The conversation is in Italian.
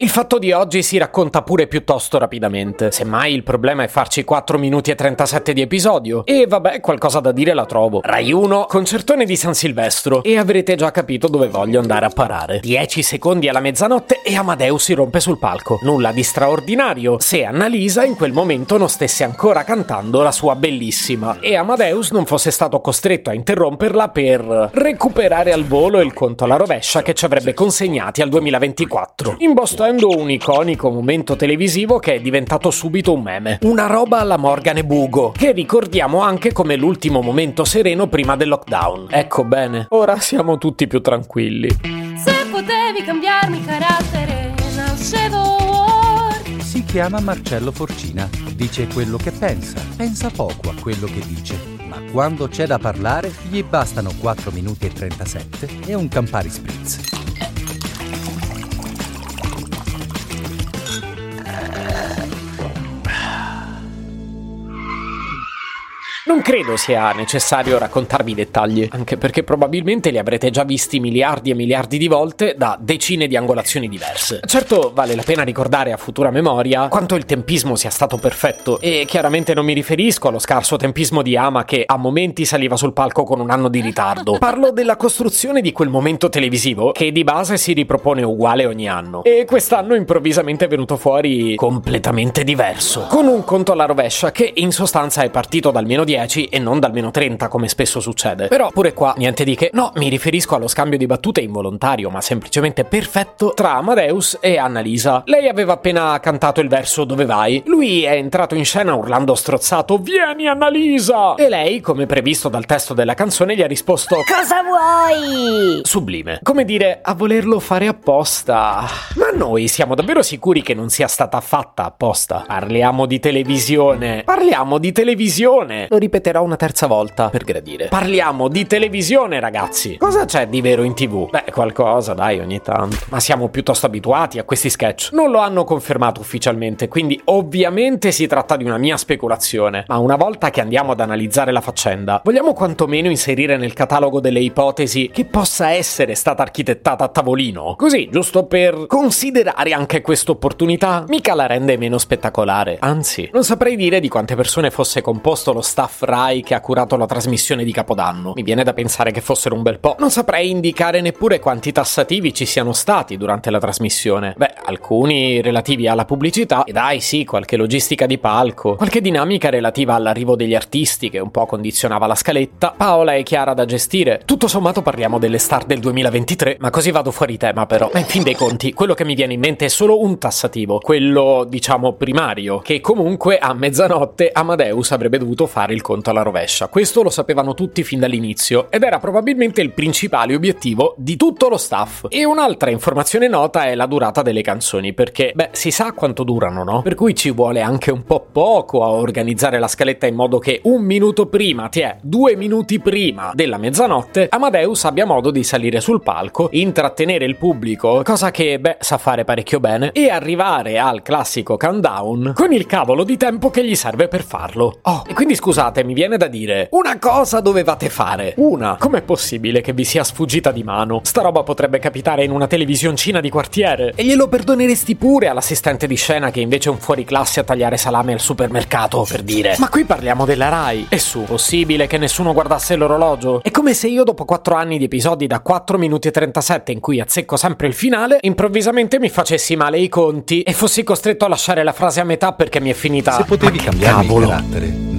Il fatto di oggi si racconta pure piuttosto rapidamente. Semmai il problema è farci 4 minuti e 37 di episodio. E vabbè, qualcosa da dire la trovo. Rai 1, concertone di San Silvestro. E avrete già capito dove voglio andare a parare. 10 secondi alla mezzanotte e Amadeus si rompe sul palco. Nulla di straordinario se Annalisa in quel momento non stesse ancora cantando la sua bellissima e Amadeus non fosse stato costretto a interromperla per recuperare al volo il conto alla rovescia che ci avrebbe consegnati al 2024. In Boston vivendo un iconico momento televisivo che è diventato subito un meme. Una roba alla Morgan e Bugo, che ricordiamo anche come l'ultimo momento sereno prima del lockdown. Ecco bene, ora siamo tutti più tranquilli. Se potevi cambiarmi carattere, nascevo Si chiama Marcello Forcina, dice quello che pensa, pensa poco a quello che dice, ma quando c'è da parlare gli bastano 4 minuti e 37 e un Campari Spritz. Non credo sia necessario raccontarvi i dettagli, anche perché probabilmente li avrete già visti miliardi e miliardi di volte da decine di angolazioni diverse. Certo, vale la pena ricordare a futura memoria quanto il tempismo sia stato perfetto, e chiaramente non mi riferisco allo scarso tempismo di Ama che a momenti saliva sul palco con un anno di ritardo. Parlo della costruzione di quel momento televisivo che di base si ripropone uguale ogni anno. E quest'anno improvvisamente è venuto fuori completamente diverso, con un conto alla rovescia che in sostanza è partito dal meno 10 10 e non dal meno 30 come spesso succede. Però pure qua niente di che. No, mi riferisco allo scambio di battute involontario, ma semplicemente perfetto tra Amadeus e Annalisa. Lei aveva appena cantato il verso Dove vai? Lui è entrato in scena urlando strozzato Vieni Annalisa! E lei, come previsto dal testo della canzone, gli ha risposto Cosa vuoi? Sublime. Come dire, a volerlo fare apposta. Ma noi siamo davvero sicuri che non sia stata fatta apposta? Parliamo di televisione. Parliamo di televisione. Lo ripeterò una terza volta per gradire. Parliamo di televisione, ragazzi. Cosa c'è di vero in tv? Beh, qualcosa, dai, ogni tanto. Ma siamo piuttosto abituati a questi sketch. Non lo hanno confermato ufficialmente, quindi ovviamente si tratta di una mia speculazione. Ma una volta che andiamo ad analizzare la faccenda, vogliamo quantomeno inserire nel catalogo delle ipotesi che possa essere stata architettata a tavolino? Così, giusto per considerare anche questa opportunità, mica la rende meno spettacolare. Anzi, non saprei dire di quante persone fosse composto lo staff Rai che ha curato la trasmissione di Capodanno. Mi viene da pensare che fossero un bel po'. Non saprei indicare neppure quanti tassativi ci siano stati durante la trasmissione. Beh, alcuni relativi alla pubblicità, e dai sì, qualche logistica di palco, qualche dinamica relativa all'arrivo degli artisti che un po' condizionava la scaletta, Paola e Chiara da gestire. Tutto sommato parliamo delle star del 2023, ma così vado fuori tema però. Ma in fin dei conti, quello che mi viene in mente è solo un tassativo, quello diciamo primario, che comunque a mezzanotte Amadeus avrebbe dovuto fare il conto alla rovescia. Questo lo sapevano tutti fin dall'inizio ed era probabilmente il principale obiettivo di tutto lo staff. E un'altra informazione nota è la durata delle canzoni, perché, beh, si sa quanto durano, no? Per cui ci vuole anche un po' poco a organizzare la scaletta in modo che un minuto prima, ti è due minuti prima della mezzanotte, Amadeus abbia modo di salire sul palco, intrattenere il pubblico, cosa che, beh, sa fare parecchio bene, e arrivare al classico countdown con il cavolo di tempo che gli serve per farlo. Oh, e quindi scusate, mi viene da dire, una cosa dovevate fare. Una. Com'è possibile che vi sia sfuggita di mano? Sta roba potrebbe capitare in una televisioncina di quartiere. E glielo perdoneresti pure all'assistente di scena che invece è un fuoriclasse a tagliare salame al supermercato, per dire. Ma qui parliamo della Rai. E su, possibile che nessuno guardasse l'orologio? È come se io dopo 4 anni di episodi da 4 minuti e 37 in cui azzecco sempre il finale, improvvisamente mi facessi male i conti e fossi costretto a lasciare la frase a metà perché mi è finita. Se potevi cambiare il carattere,